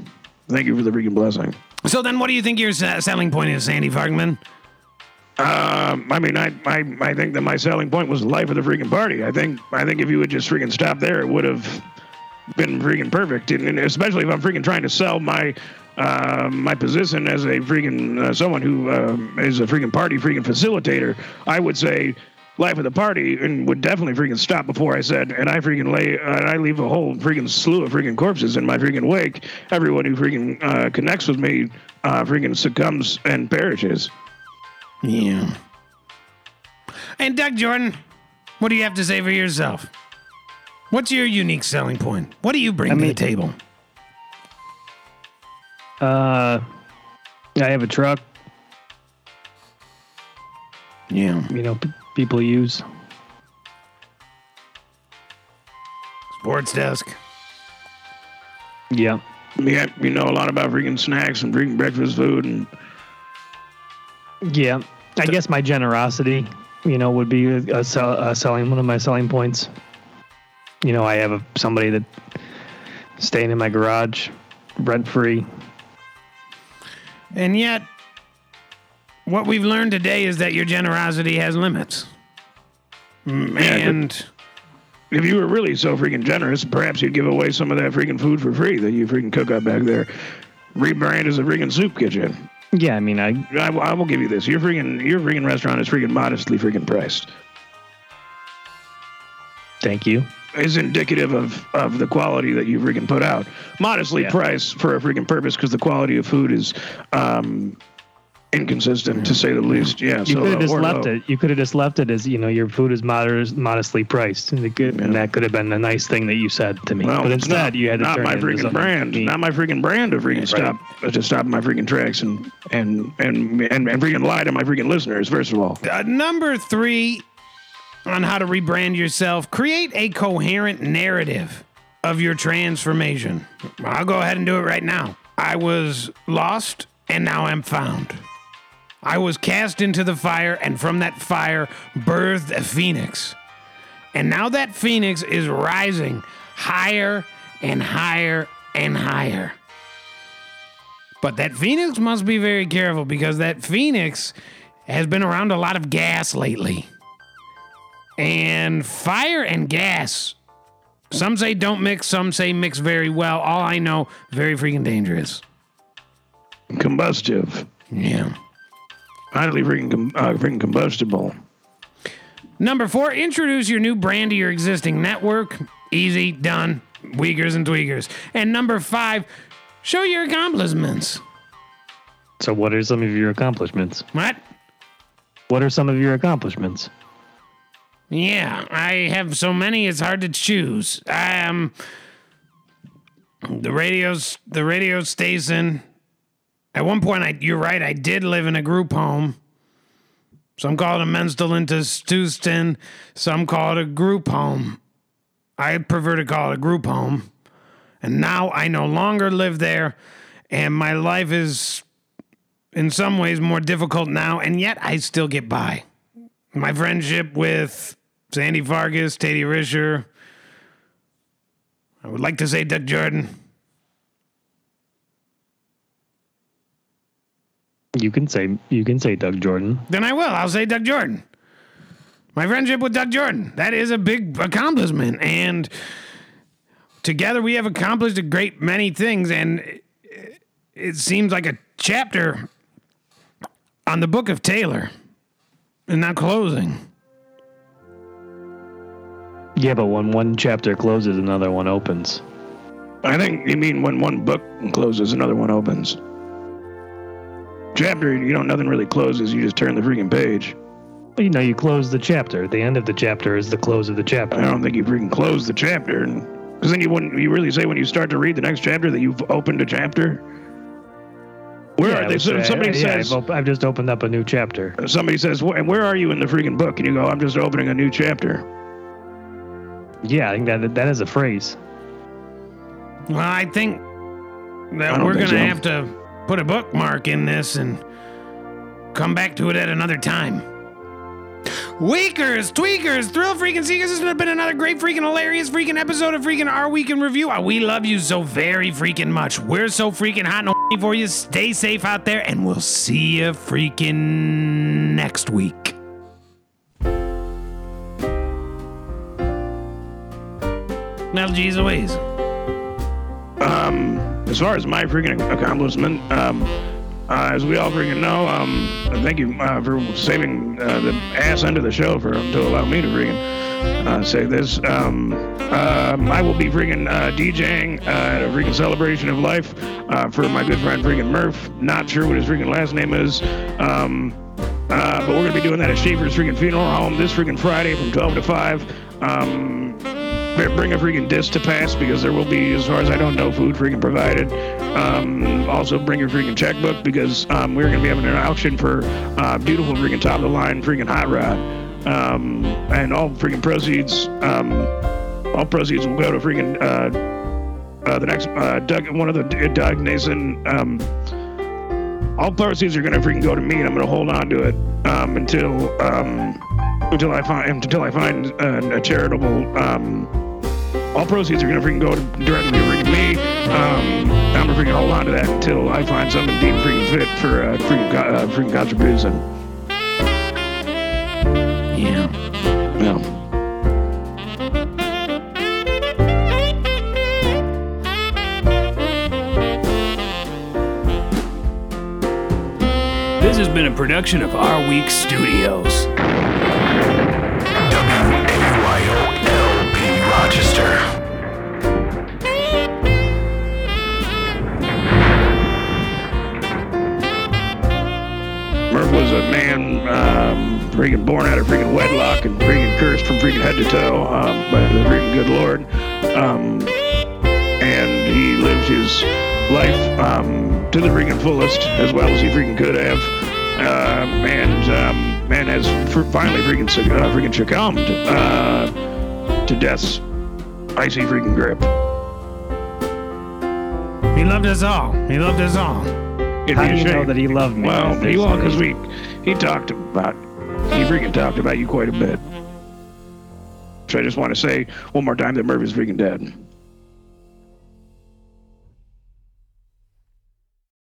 thank you for the freaking blessing. So then, what do you think your se- selling point is, Sandy Fargman? Um, I mean, I, I, I think that my selling point was the life of the freaking party. I think, I think if you would just freaking stop there, it would have been freaking perfect. And, and especially if I'm freaking trying to sell my, uh, my position as a freaking uh, someone who um, is a freaking party freaking facilitator, I would say life of the party and would definitely freaking stop before I said, and I freaking lay, uh, and I leave a whole freaking slew of freaking corpses in my freaking wake. Everyone who freaking uh, connects with me uh, freaking succumbs and perishes. Yeah. And Doug Jordan, what do you have to say for yourself? What's your unique selling point? What do you bring I to the mean- table? Uh, I have a truck. Yeah. You know, p- people use. Sports desk. Yeah. Yeah, you know a lot about freaking snacks and freaking breakfast food and Yeah. I guess my generosity, you know, would be a, a, sell, a selling one of my selling points. You know, I have a, somebody that staying in my garage, rent free. And yet, what we've learned today is that your generosity has limits. Mm, Yeah, And if you were really so freaking generous, perhaps you'd give away some of that freaking food for free that you freaking cook up back there. Rebrand as a freaking soup kitchen. Yeah, I mean, I I, I will give you this. Your freaking your freaking restaurant is freaking modestly freaking priced. thank you. Is indicative of of the quality that you freaking put out. Modestly Yeah. priced for a freaking purpose because the quality of food is um inconsistent to say the least. Yeah. You so could have uh, just left low. it. You could have just left it as you know your food is moder- modestly priced, and, it could, and that could have been a nice thing that you said to me. Well, but it's instead, not, you had to not turn my it into freaking brand, neat. not my freaking brand to freaking stop to stop my freaking tracks and and and and and freaking lie to my freaking listeners. First of all, uh, number three, on how to rebrand yourself, create a coherent narrative of your transformation. I'll go ahead and do it right now. I was lost and now I'm found. I was cast into the fire, and from that fire birthed a phoenix. And now that phoenix is rising higher and higher and higher. But that phoenix must be very careful because that phoenix has been around a lot of gas lately. And fire and gas, some say don't mix, some say mix very well. All I know, very freaking dangerous. Combustive. Yeah. Highly freaking, com- uh, freaking combustible. Number four, introduce your new brand to your existing network. Easy, done. Weakers and tweakers. And number five, show your accomplishments. So, what are some of your accomplishments? What? What are some of your accomplishments? Yeah, I have so many it's hard to choose. I Um the radio's the radio station. At one point I you're right, I did live in a group home. Some call it a men's institution, some call it a group home. I prefer to call it a group home. And now I no longer live there, and my life is in some ways more difficult now, and yet I still get by my friendship with Sandy Vargas, Teddy Risher. I would like to say Doug Jordan. You can say you can say Doug Jordan. Then I will. I'll say Doug Jordan. My friendship with Doug Jordan. That is a big accomplishment. And together we have accomplished a great many things. And it seems like a chapter on the book of Taylor and not closing. Yeah, but when one chapter closes, another one opens. I think you mean when one book closes, another one opens. Chapter, you know, nothing really closes. You just turn the freaking page. Well, you know, you close the chapter. The end of the chapter is the close of the chapter. I don't think you freaking close the chapter, because then you wouldn't. You really say when you start to read the next chapter that you've opened a chapter. Where Yeah, are they? So say- somebody yeah, says. I've, op- I've just opened up a new chapter. Somebody says, and where are you in the freaking book? And you go, I'm just opening a new chapter. Yeah, I think that that is a phrase. Well, I think that don't we're going to so. have to put a bookmark in this and come back to it at another time. Weakers, tweakers, thrill freaking seekers. This has been another great freaking hilarious freaking episode of freaking Our Week in Review. Uh, We love you so very freaking much. We're so freaking hot and for you. Stay safe out there, and we'll see you freaking next week. Metal G's Louise. Um, as far as my freaking accomplishment, um, uh, as we all freaking know, um, thank you uh, for saving uh, the ass end of the show for to allow me to freaking uh, say this. Um, um, I will be freaking uh, DJing uh, at a freaking celebration of life for my good friend freaking Murph. Not sure what his freaking last name is. Um, but we're gonna be doing that at Schaefer's freaking funeral home this freaking Friday from 12 to 5. Bring a freaking disc to pass because there will be, as far as I don't know, food freaking provided. Um, also, bring your freaking checkbook because um, we're going to be having an auction for uh, beautiful freaking top of the line freaking hot rod. Um, and all freaking proceeds, um, all proceeds will go to freaking uh, uh, the next uh, Doug, one of the Doug Nason. Um, all proceeds are going to freaking go to me, and I'm going to hold on to it um, until until I find until I find a, a charitable. All proceeds are going to freaking go directly to me. Um, I'm going to freaking hold on to that until I find something deemed freaking fit for uh, freaking co- uh, freaking contribution. Yeah. Yeah. This has been a production of Our Week Studios. Freaking born out of freaking wedlock and freaking cursed from freaking head to toe um, by the freaking good Lord. Um, and he lived his life um, to the freaking fullest as well as he freaking could have. Um, and um, man has fr- finally freaking suc- uh, freaking succumbed uh, to death's icy freaking grip. He loved us all. He loved us all. It'd How do a you know that he loved me? Well, he well, because we he talked about he freaking talked about you quite a bit. So I just want to say one more time that Murphy's freaking dead.